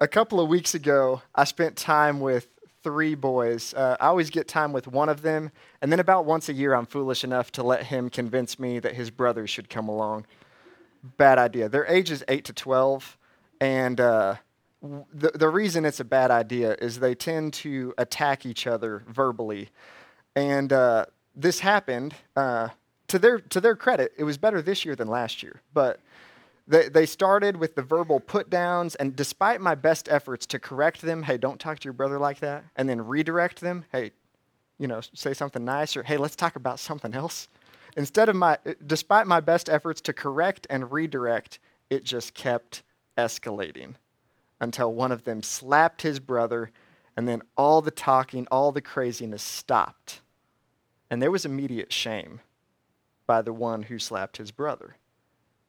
a couple of weeks ago, I spent time with three boys. Uh, I always get time with one of them, and then about once a year, I'm foolish enough to let him convince me that his brother should come along. Bad idea. Their age is 8 to 12, and uh, the, the reason it's a bad idea is they tend to attack each other verbally. And uh, this happened, uh, to, their, to their credit, it was better this year than last year, but they, they started with the verbal put downs, and despite my best efforts to correct them, hey, don't talk to your brother like that, and then redirect them, hey, you know, say something nice, or hey, let's talk about something else. Instead of my, eh, despite my best efforts to correct and redirect, it just kept escalating until one of them slapped his brother, and then all the talking, all the craziness stopped. And there was immediate shame by the one who slapped his brother.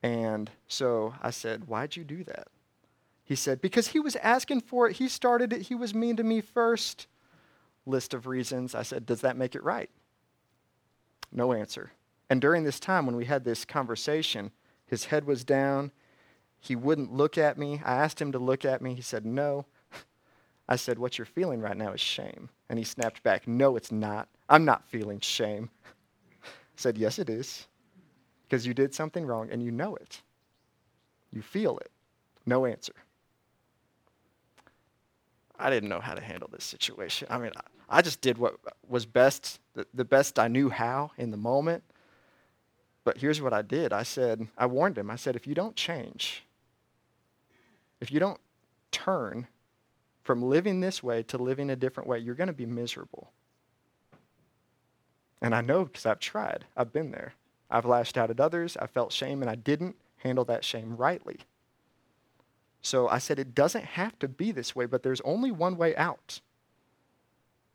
And so I said, Why'd you do that? He said, Because he was asking for it. He started it. He was mean to me first. List of reasons. I said, Does that make it right? No answer. And during this time, when we had this conversation, his head was down. He wouldn't look at me. I asked him to look at me. He said, No. I said, What you're feeling right now is shame. And he snapped back, No, it's not. I'm not feeling shame. I said, Yes, it is because you did something wrong and you know it. You feel it. No answer. I didn't know how to handle this situation. I mean, I just did what was best, the, best I knew how in the moment. But here's what I did I said, I warned him. I said, if you don't change, if you don't turn from living this way to living a different way, you're going to be miserable. And I know because I've tried, I've been there. I've lashed out at others. I felt shame, and I didn't handle that shame rightly. So I said, it doesn't have to be this way, but there's only one way out.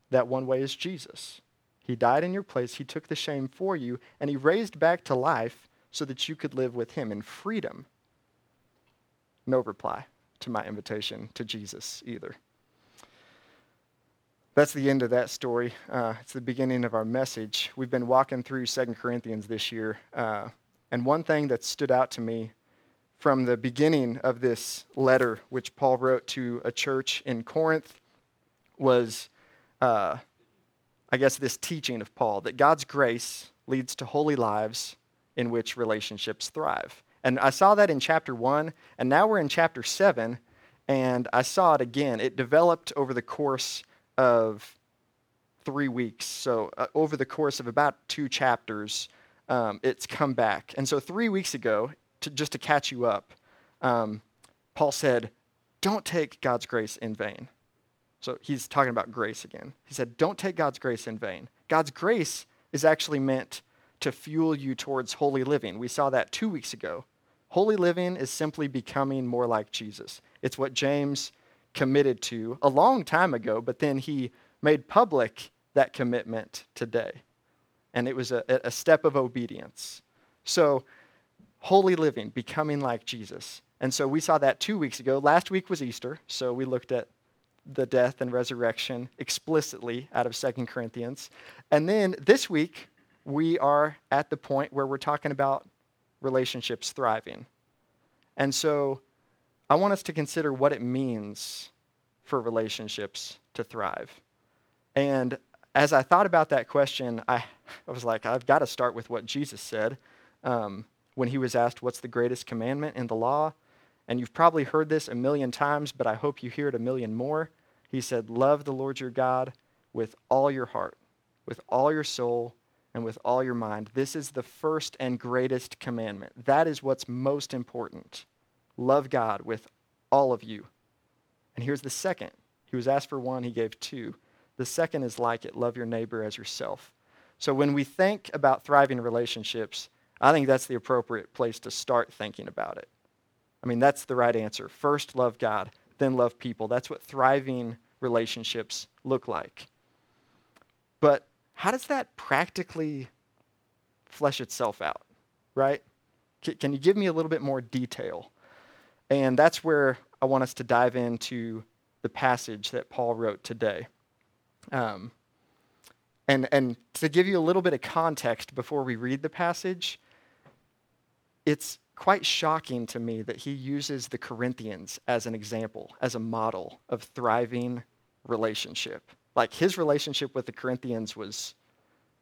That one way is Jesus. He died in your place, He took the shame for you, and He raised back to life so that you could live with Him in freedom. No reply to my invitation to Jesus either that's the end of that story. Uh, it's the beginning of our message. We've been walking through Second Corinthians this year. Uh, and one thing that stood out to me from the beginning of this letter, which Paul wrote to a church in Corinth, was, uh, I guess, this teaching of Paul that God's grace leads to holy lives in which relationships thrive. And I saw that in chapter one, and now we're in chapter seven, and I saw it again. It developed over the course of three weeks. So, uh, over the course of about two chapters, um, it's come back. And so, three weeks ago, to, just to catch you up, um, Paul said, Don't take God's grace in vain. So, he's talking about grace again. He said, Don't take God's grace in vain. God's grace is actually meant to fuel you towards holy living. We saw that two weeks ago. Holy living is simply becoming more like Jesus. It's what James committed to a long time ago, but then he made public that commitment today. And it was a, a step of obedience. So, holy living, becoming like Jesus. And so we saw that two weeks ago. Last week was Easter, so we looked at the death and resurrection explicitly out of Second Corinthians. And then this week, we are at the point where we're talking about relationships thriving. And so I want us to consider what it means for relationships to thrive. And as I thought about that question, I, I was like, I've got to start with what Jesus said um, when he was asked, What's the greatest commandment in the law? And you've probably heard this a million times, but I hope you hear it a million more. He said, Love the Lord your God with all your heart, with all your soul, and with all your mind. This is the first and greatest commandment. That is what's most important. Love God with all of you. And here's the second. He was asked for one, he gave two. The second is like it love your neighbor as yourself. So when we think about thriving relationships, I think that's the appropriate place to start thinking about it. I mean, that's the right answer. First, love God, then love people. That's what thriving relationships look like. But how does that practically flesh itself out, right? Can you give me a little bit more detail? And that's where I want us to dive into the passage that Paul wrote today. Um, and, and to give you a little bit of context before we read the passage, it's quite shocking to me that he uses the Corinthians as an example, as a model of thriving relationship. Like his relationship with the Corinthians was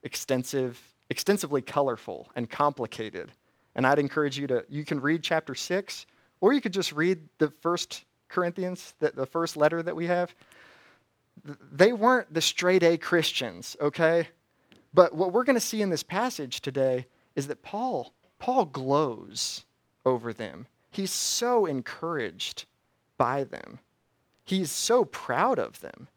extensive, extensively colorful and complicated. And I'd encourage you to, you can read chapter six, or you could just read the first Corinthians, the, the first letter that we have. They weren't the straight A Christians, okay? But what we're going to see in this passage today is that Paul, Paul glows over them. He's so encouraged by them. He's so proud of them.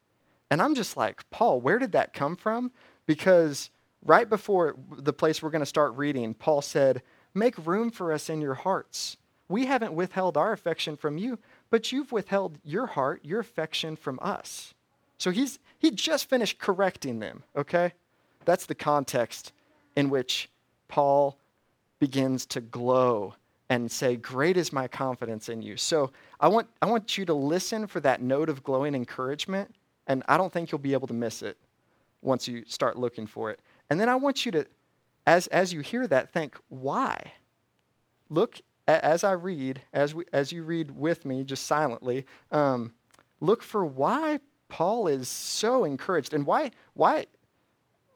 And I'm just like, Paul, where did that come from? Because right before the place we're going to start reading, Paul said, Make room for us in your hearts. We haven't withheld our affection from you, but you've withheld your heart, your affection from us. So he's he just finished correcting them, okay? That's the context in which Paul begins to glow and say, Great is my confidence in you. So I want, I want you to listen for that note of glowing encouragement, and I don't think you'll be able to miss it once you start looking for it. And then I want you to, as, as you hear that, think, Why? Look, as I read, as, we, as you read with me, just silently, um, look for why Paul is so encouraged and why, why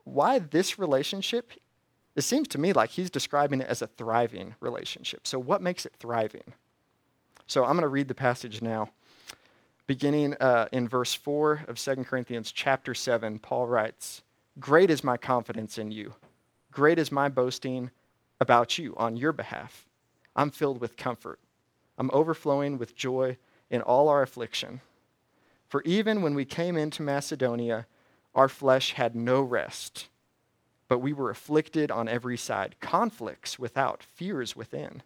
why this relationship, it seems to me like he's describing it as a thriving relationship. So, what makes it thriving? So, I'm going to read the passage now. Beginning uh, in verse 4 of 2 Corinthians chapter 7, Paul writes, Great is my confidence in you. Great is my boasting about you on your behalf. I'm filled with comfort. I'm overflowing with joy in all our affliction. For even when we came into Macedonia, our flesh had no rest, but we were afflicted on every side, conflicts without, fears within.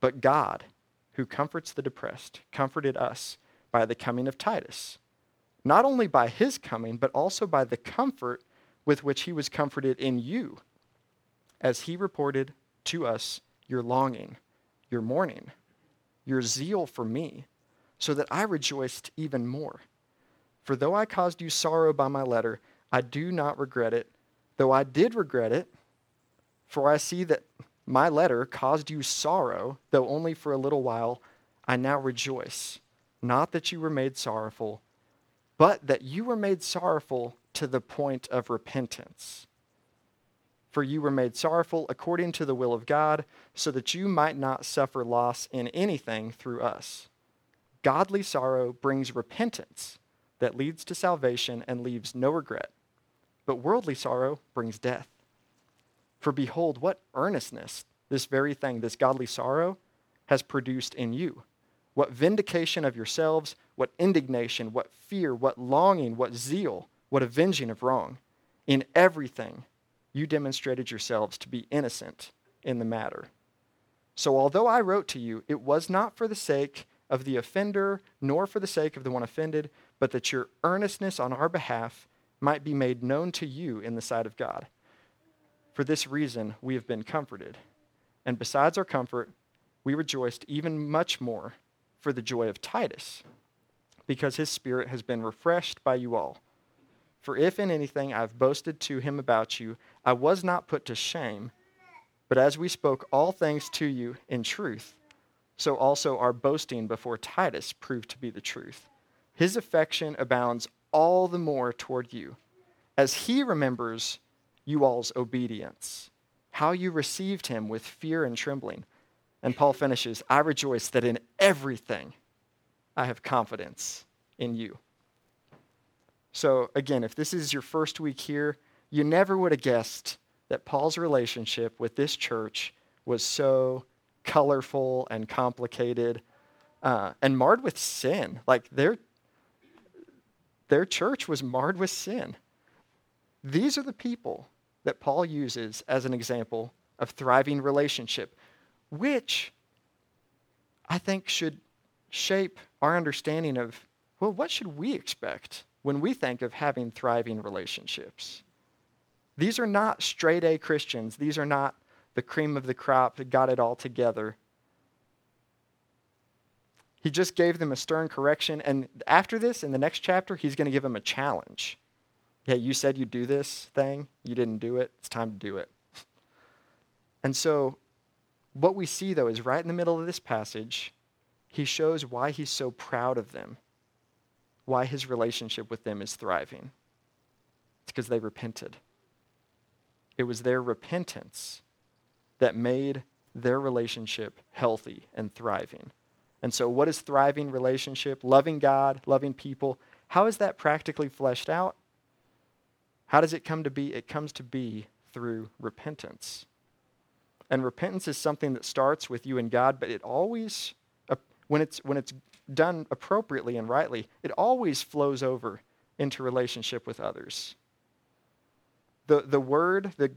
But God, who comforts the depressed, comforted us by the coming of Titus, not only by his coming, but also by the comfort with which he was comforted in you, as he reported to us your longing, your mourning, your zeal for me, so that I rejoiced even more. For though I caused you sorrow by my letter, I do not regret it, though I did regret it, for I see that my letter caused you sorrow, though only for a little while. I now rejoice, not that you were made sorrowful, but that you were made sorrowful to the point of repentance. For you were made sorrowful according to the will of God, so that you might not suffer loss in anything through us. Godly sorrow brings repentance that leads to salvation and leaves no regret. But worldly sorrow brings death. For behold, what earnestness this very thing, this godly sorrow, has produced in you. What vindication of yourselves, what indignation, what fear, what longing, what zeal, what avenging of wrong. In everything, you demonstrated yourselves to be innocent in the matter. So, although I wrote to you, it was not for the sake of the offender, nor for the sake of the one offended, but that your earnestness on our behalf might be made known to you in the sight of God. For this reason, we have been comforted. And besides our comfort, we rejoiced even much more for the joy of Titus, because his spirit has been refreshed by you all. For if in anything I have boasted to him about you, I was not put to shame, but as we spoke all things to you in truth, so also our boasting before Titus proved to be the truth his affection abounds all the more toward you, as he remembers you all's obedience, how you received him with fear and trembling. And Paul finishes, I rejoice that in everything I have confidence in you. So, again, if this is your first week here, you never would have guessed that Paul's relationship with this church was so colorful and complicated uh, and marred with sin. Like, they're their church was marred with sin. These are the people that Paul uses as an example of thriving relationship, which I think should shape our understanding of, well, what should we expect when we think of having thriving relationships? These are not straight A Christians. These are not the cream of the crop that got it all together. He just gave them a stern correction. And after this, in the next chapter, he's going to give them a challenge. Hey, you said you'd do this thing, you didn't do it. It's time to do it. And so, what we see, though, is right in the middle of this passage, he shows why he's so proud of them, why his relationship with them is thriving. It's because they repented. It was their repentance that made their relationship healthy and thriving. And so, what is thriving relationship? Loving God, loving people. How is that practically fleshed out? How does it come to be? It comes to be through repentance. And repentance is something that starts with you and God, but it always, uh, when it's, when it's done appropriately and rightly, it always flows over into relationship with others. The, the word the,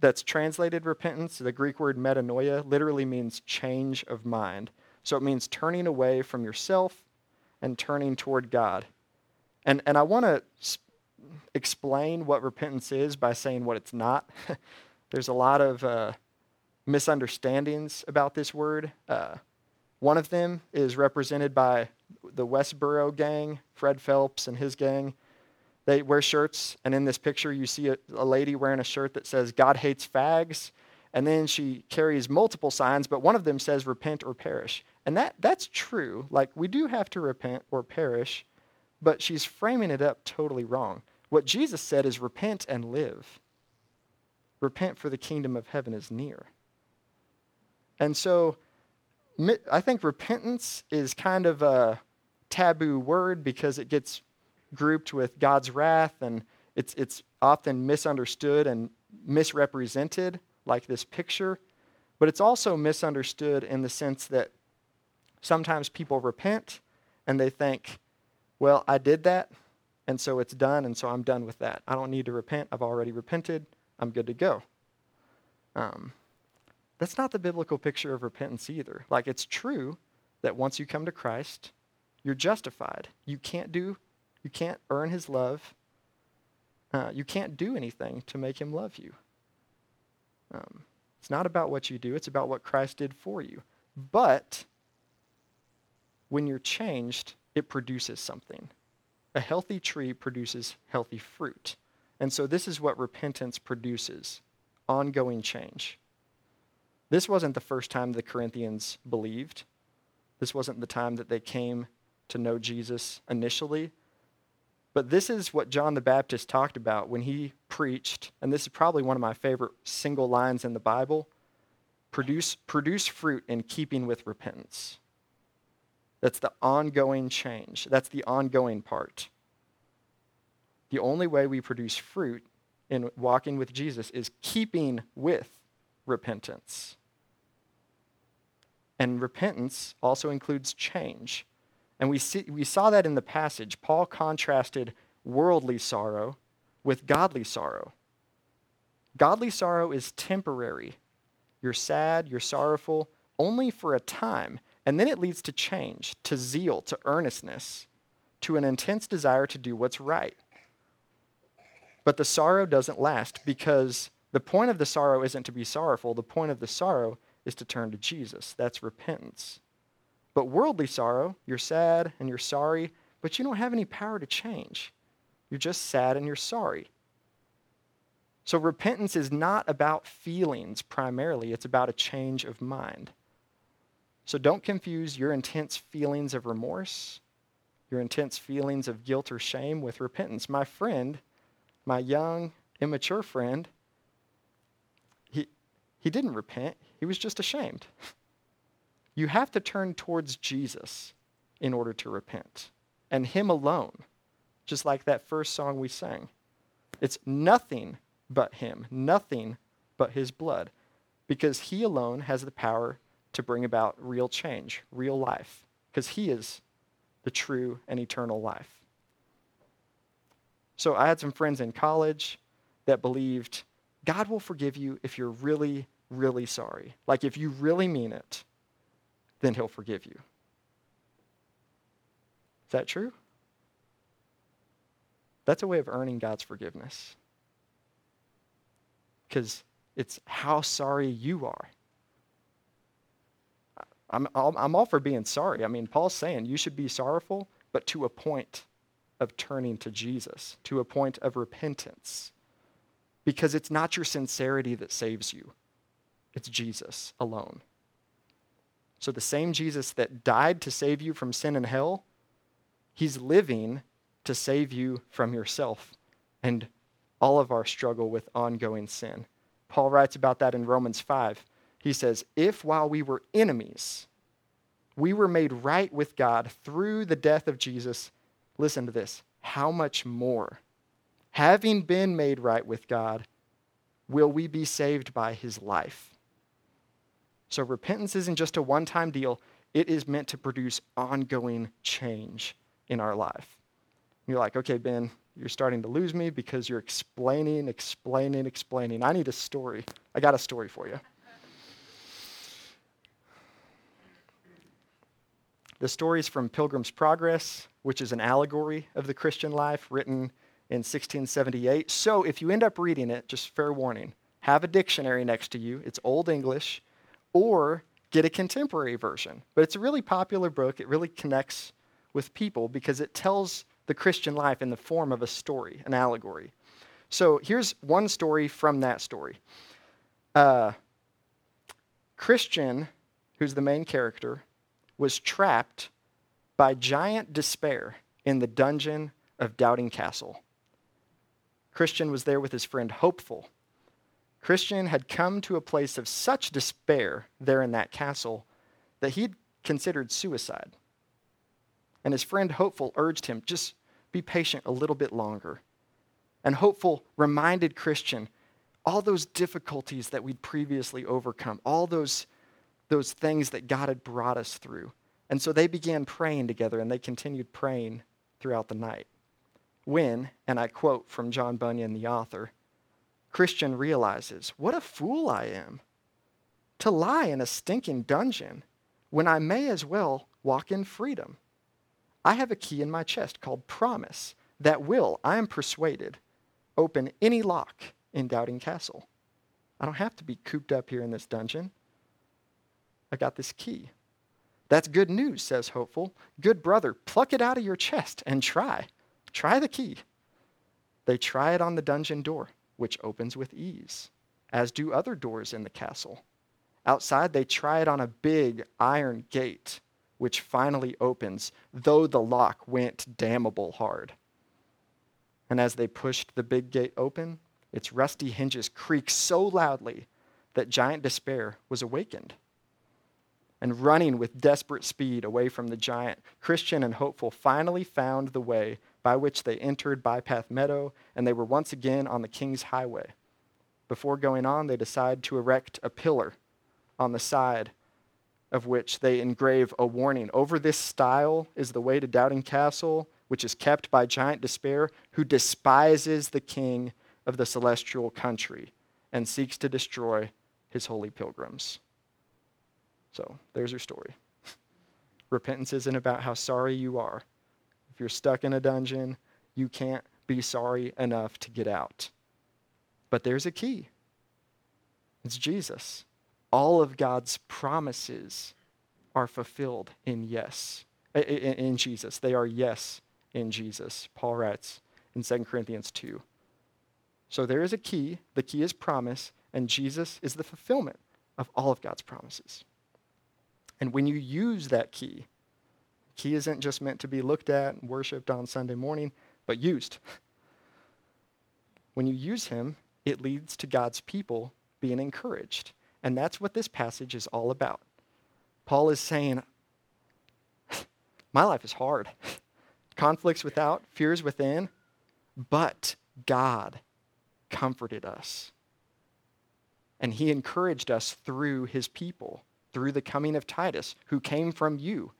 that's translated repentance, the Greek word metanoia, literally means change of mind. So it means turning away from yourself and turning toward God. And, and I want to sp- explain what repentance is by saying what it's not. There's a lot of uh, misunderstandings about this word. Uh, one of them is represented by the Westboro gang, Fred Phelps and his gang. They wear shirts, and in this picture, you see a, a lady wearing a shirt that says, God hates fags. And then she carries multiple signs, but one of them says, repent or perish. And that, that's true. Like, we do have to repent or perish, but she's framing it up totally wrong. What Jesus said is, repent and live. Repent, for the kingdom of heaven is near. And so, I think repentance is kind of a taboo word because it gets grouped with God's wrath and it's, it's often misunderstood and misrepresented, like this picture. But it's also misunderstood in the sense that Sometimes people repent and they think, well, I did that, and so it's done, and so I'm done with that. I don't need to repent. I've already repented. I'm good to go. Um, that's not the biblical picture of repentance either. Like, it's true that once you come to Christ, you're justified. You can't do, you can't earn his love. Uh, you can't do anything to make him love you. Um, it's not about what you do, it's about what Christ did for you. But when you're changed, it produces something. A healthy tree produces healthy fruit. And so this is what repentance produces ongoing change. This wasn't the first time the Corinthians believed. This wasn't the time that they came to know Jesus initially. But this is what John the Baptist talked about when he preached, and this is probably one of my favorite single lines in the Bible produce, produce fruit in keeping with repentance. That's the ongoing change. That's the ongoing part. The only way we produce fruit in walking with Jesus is keeping with repentance. And repentance also includes change. And we, see, we saw that in the passage. Paul contrasted worldly sorrow with godly sorrow. Godly sorrow is temporary. You're sad, you're sorrowful, only for a time. And then it leads to change, to zeal, to earnestness, to an intense desire to do what's right. But the sorrow doesn't last because the point of the sorrow isn't to be sorrowful. The point of the sorrow is to turn to Jesus. That's repentance. But worldly sorrow, you're sad and you're sorry, but you don't have any power to change. You're just sad and you're sorry. So repentance is not about feelings primarily, it's about a change of mind. So don't confuse your intense feelings of remorse, your intense feelings of guilt or shame with repentance. My friend, my young, immature friend, he, he didn't repent, he was just ashamed. You have to turn towards Jesus in order to repent, and Him alone, just like that first song we sang. It's nothing but Him, nothing but His blood, because He alone has the power to bring about real change, real life, because He is the true and eternal life. So I had some friends in college that believed God will forgive you if you're really, really sorry. Like if you really mean it, then He'll forgive you. Is that true? That's a way of earning God's forgiveness. Because it's how sorry you are. I'm, I'm all for being sorry. I mean, Paul's saying you should be sorrowful, but to a point of turning to Jesus, to a point of repentance. Because it's not your sincerity that saves you, It's Jesus alone. So the same Jesus that died to save you from sin and hell, he's living to save you from yourself and all of our struggle with ongoing sin. Paul writes about that in Romans 5. He says, If while we were enemies, we were made right with God through the death of Jesus, listen to this, how much more, having been made right with God, will we be saved by his life? So repentance isn't just a one time deal, it is meant to produce ongoing change in our life. You're like, okay, Ben, you're starting to lose me because you're explaining, explaining, explaining. I need a story. I got a story for you. The story is from Pilgrim's Progress, which is an allegory of the Christian life written in 1678. So if you end up reading it, just fair warning, have a dictionary next to you. It's Old English or get a contemporary version. But it's a really popular book. It really connects with people because it tells the Christian life in the form of a story, an allegory. So here's one story from that story. Uh, Christian, who's the main character, was trapped by giant despair in the dungeon of Doubting Castle. Christian was there with his friend Hopeful, Christian had come to a place of such despair there in that castle that he'd considered suicide. And his friend Hopeful urged him, just be patient a little bit longer. And Hopeful reminded Christian all those difficulties that we'd previously overcome, all those, those things that God had brought us through. And so they began praying together and they continued praying throughout the night. When, and I quote from John Bunyan, the author, Christian realizes, what a fool I am to lie in a stinking dungeon when I may as well walk in freedom. I have a key in my chest called promise that will, I am persuaded, open any lock in Doubting Castle. I don't have to be cooped up here in this dungeon. I got this key. That's good news, says Hopeful. Good brother, pluck it out of your chest and try. Try the key. They try it on the dungeon door which opens with ease, as do other doors in the castle. Outside, they try it on a big iron gate, which finally opens, though the lock went damnable hard. And as they pushed the big gate open, its rusty hinges creaked so loudly that giant despair was awakened. And running with desperate speed away from the giant, Christian and Hopeful finally found the way by which they entered Bypath Meadow, and they were once again on the King's Highway. Before going on, they decide to erect a pillar on the side of which they engrave a warning. Over this stile is the way to Doubting Castle, which is kept by Giant Despair, who despises the king of the celestial country and seeks to destroy his holy pilgrims. So there's your story. Repentance isn't about how sorry you are. If you're stuck in a dungeon, you can't be sorry enough to get out. But there's a key it's Jesus. All of God's promises are fulfilled in yes, in Jesus. They are yes in Jesus, Paul writes in 2 Corinthians 2. So there is a key. The key is promise, and Jesus is the fulfillment of all of God's promises. And when you use that key, Key isn't just meant to be looked at and worshiped on Sunday morning, but used. When you use him, it leads to God's people being encouraged. And that's what this passage is all about. Paul is saying, My life is hard. Conflicts without, fears within, but God comforted us. And he encouraged us through his people, through the coming of Titus, who came from you,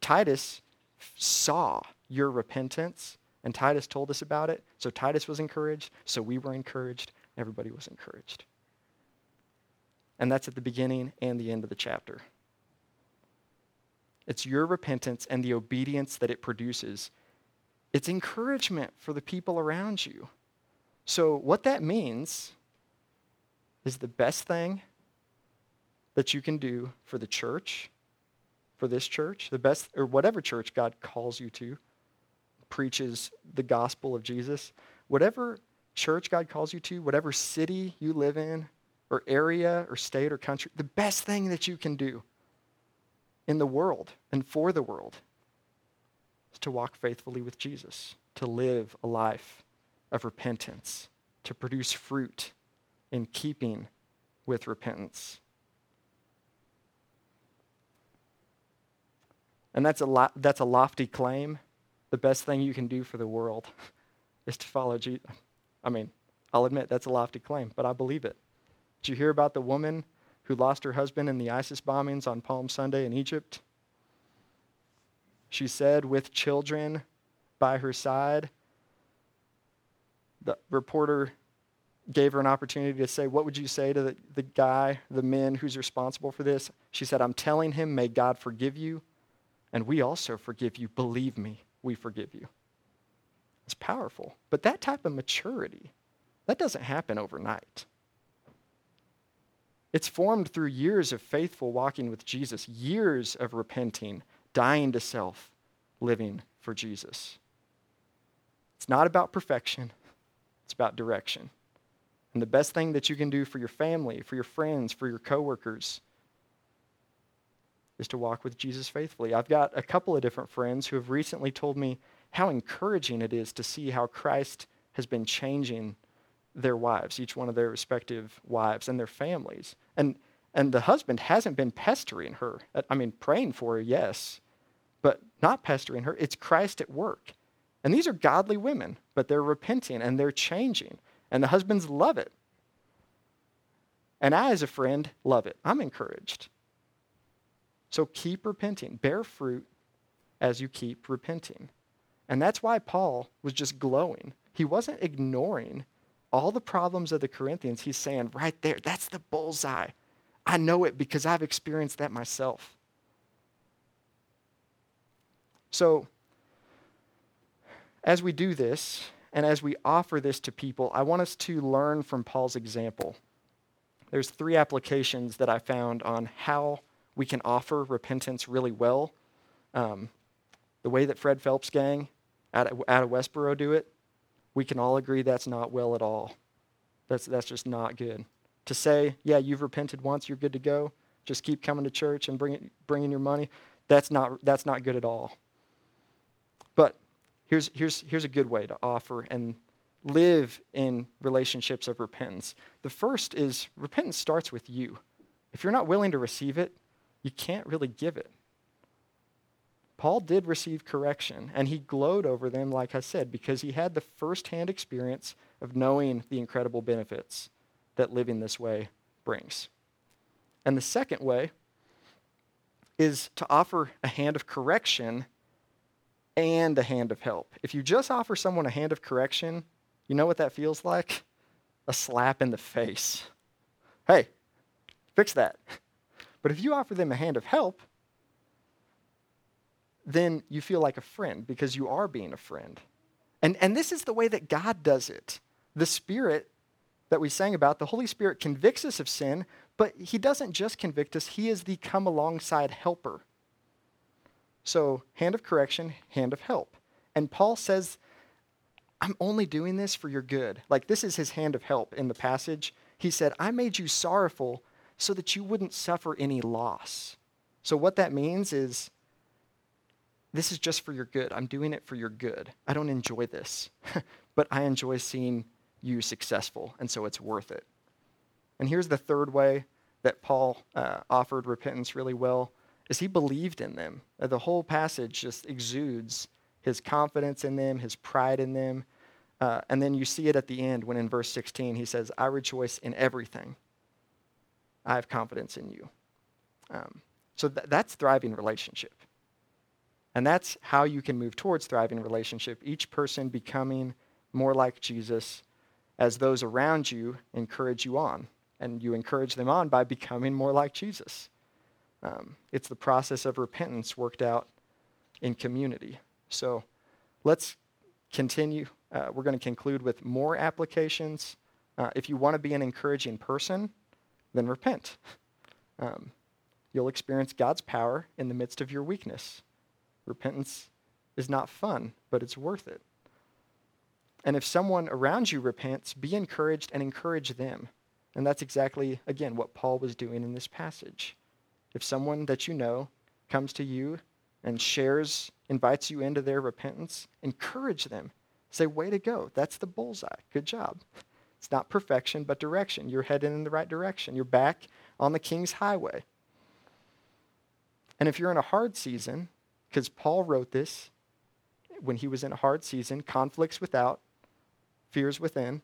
Titus saw your repentance, and Titus told us about it. So Titus was encouraged, so we were encouraged, everybody was encouraged. And that's at the beginning and the end of the chapter. It's your repentance and the obedience that it produces. It's encouragement for the people around you. So, what that means is the best thing that you can do for the church for this church, the best, or whatever church God calls you to, preaches the gospel of Jesus, whatever church God calls you to, whatever city you live in, or area or state or country, the best thing that you can do in the world and for the world is to walk faithfully with Jesus, to live a life of repentance, to produce fruit in keeping with repentance. And that's a, lo- that's a lofty claim. The best thing you can do for the world is to follow Jesus. I mean, I'll admit that's a lofty claim, but I believe it. Did you hear about the woman who lost her husband in the ISIS bombings on Palm Sunday in Egypt? She said, with children by her side, the reporter gave her an opportunity to say, What would you say to the, the guy, the men who's responsible for this? She said, I'm telling him, may God forgive you, and we also forgive you. Believe me, we forgive you. It's powerful. But that type of maturity, that doesn't happen overnight. It's formed through years of faithful walking with Jesus, years of repenting, dying to self, living for Jesus. It's not about perfection, it's about direction. And the best thing that you can do for your family, for your friends, for your coworkers is to walk with Jesus faithfully. I've got a couple of different friends who have recently told me how encouraging it is to see how Christ has been changing their wives, each one of their respective wives and their families. And and the husband hasn't been pestering her. Uh, I mean, praying for her, yes, but not pestering her. It's Christ at work. And these are godly women, but they're repenting and they're changing. And the husbands love it. And I, as a friend, love it. I'm encouraged. So keep repenting. Bear fruit as you keep repenting. And that's why Paul was just glowing. He wasn't ignoring all the problems of the Corinthians. He's saying, right there, that's the bullseye. I know it because I've experienced that myself. So, as we do this, and as we offer this to people, I want us to learn from Paul's example. There's three applications that I found on how we can offer repentance really well. Um, the way that Fred Phelps gang out of, out of Westboro do it, we can all agree that's not well at all. That's, that's just not good. To say, yeah, you've repented once, you're good to go, just keep coming to church and bring, bringing your money, that's not, that's not good at all. But here's, here's, here's a good way to offer and live in relationships of repentance. The first is repentance starts with you. If you're not willing to receive it, you can't really give it. Paul did receive correction, and he glowed over them, like I said, because he had the firsthand experience of knowing the incredible benefits that living this way brings. And the second way is to offer a hand of correction and a hand of help. If you just offer someone a hand of correction, you know what that feels like? A slap in the face. Hey, fix that. But if you offer them a hand of help, then you feel like a friend because you are being a friend. And, and this is the way that God does it. The Spirit that we sang about, the Holy Spirit convicts us of sin, but He doesn't just convict us, He is the come alongside helper. So, hand of correction, hand of help. And Paul says, I'm only doing this for your good. Like, this is his hand of help in the passage. He said, I made you sorrowful so that you wouldn't suffer any loss. So, what that means is, this is just for your good. I'm doing it for your good. I don't enjoy this, but I enjoy seeing you successful, and so it's worth it. And here's the third way that Paul uh, offered repentance really well is he believed in them. Uh, the whole passage just exudes his confidence in them, his pride in them. Uh, and then you see it at the end when in verse 16 he says, I rejoice in everything. I have confidence in you. Um, so th- that's thriving relationship. And that's how you can move towards thriving relationship, each person becoming more like Jesus as those around you encourage you on. And you encourage them on by becoming more like Jesus. Um, it's the process of repentance worked out in community. So let's continue. Uh, we're going to conclude with more applications. Uh, if you want to be an encouraging person, then repent. Um, you'll experience God's power in the midst of your weakness. Repentance is not fun, but it's worth it. And if someone around you repents, be encouraged and encourage them. And that's exactly, again, what Paul was doing in this passage. If someone that you know comes to you and shares, invites you into their repentance, encourage them. Say, way to go. That's the bullseye. Good job. It's not perfection, but direction. You're heading in the right direction. You're back on the king's highway. And if you're in a hard season, because Paul wrote this when he was in a hard season, conflicts without, fears within.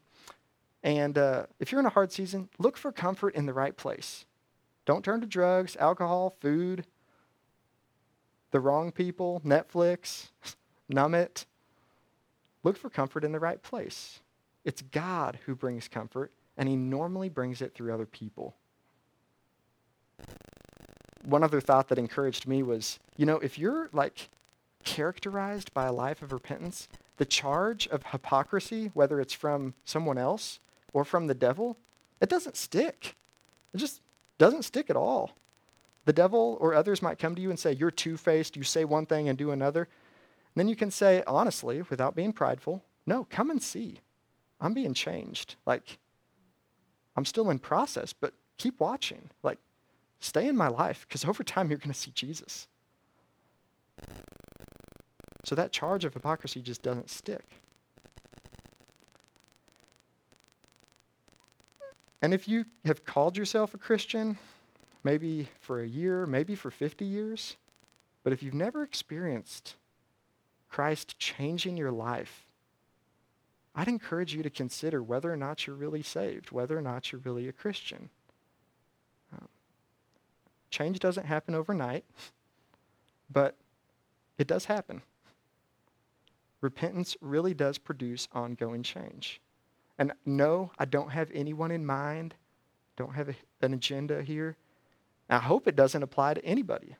And uh, if you're in a hard season, look for comfort in the right place. Don't turn to drugs, alcohol, food, the wrong people, Netflix, numb it. Look for comfort in the right place. It's God who brings comfort, and He normally brings it through other people. One other thought that encouraged me was you know, if you're like characterized by a life of repentance, the charge of hypocrisy, whether it's from someone else or from the devil, it doesn't stick. It just doesn't stick at all. The devil or others might come to you and say, You're two faced, you say one thing and do another. And then you can say, honestly, without being prideful, No, come and see. I'm being changed. Like, I'm still in process, but keep watching. Like, stay in my life because over time you're going to see Jesus. So that charge of hypocrisy just doesn't stick. And if you have called yourself a Christian, maybe for a year, maybe for 50 years, but if you've never experienced Christ changing your life, I'd encourage you to consider whether or not you're really saved, whether or not you're really a Christian. Um, change doesn't happen overnight, but it does happen. Repentance really does produce ongoing change. And no, I don't have anyone in mind, don't have a, an agenda here. I hope it doesn't apply to anybody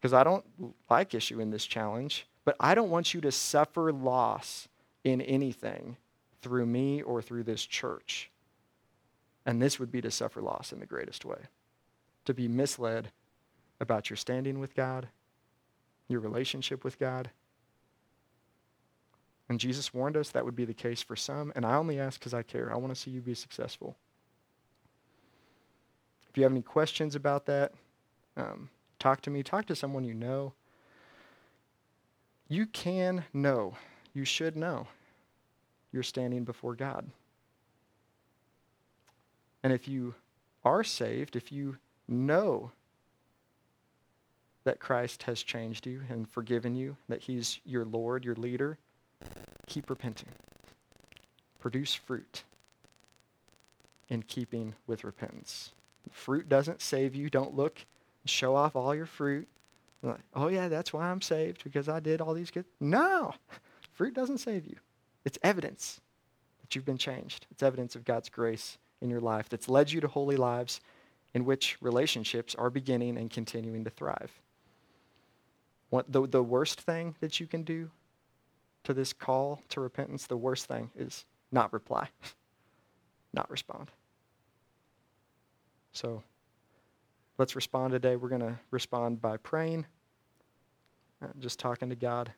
because I don't like issuing this challenge, but I don't want you to suffer loss in anything through me or through this church. And this would be to suffer loss in the greatest way to be misled about your standing with God, your relationship with God. And Jesus warned us that would be the case for some, and I only ask because I care. I want to see you be successful. If you have any questions about that, um, talk to me. Talk to someone you know. You can know you should know you're standing before God. And if you are saved, if you know that Christ has changed you and forgiven you, that He's your Lord, your leader, keep repenting. Produce fruit in keeping with repentance. Fruit doesn't save you. Don't look and show off all your fruit. Like, oh, yeah, that's why I'm saved, because I did all these good. No! Fruit doesn't save you. It's evidence that you've been changed. It's evidence of God's grace in your life that's led you to holy lives in which relationships are beginning and continuing to thrive. What, the, the worst thing that you can do to this call to repentance, the worst thing is not reply, not respond. So let's respond today. We're going to respond by praying, uh, just talking to God.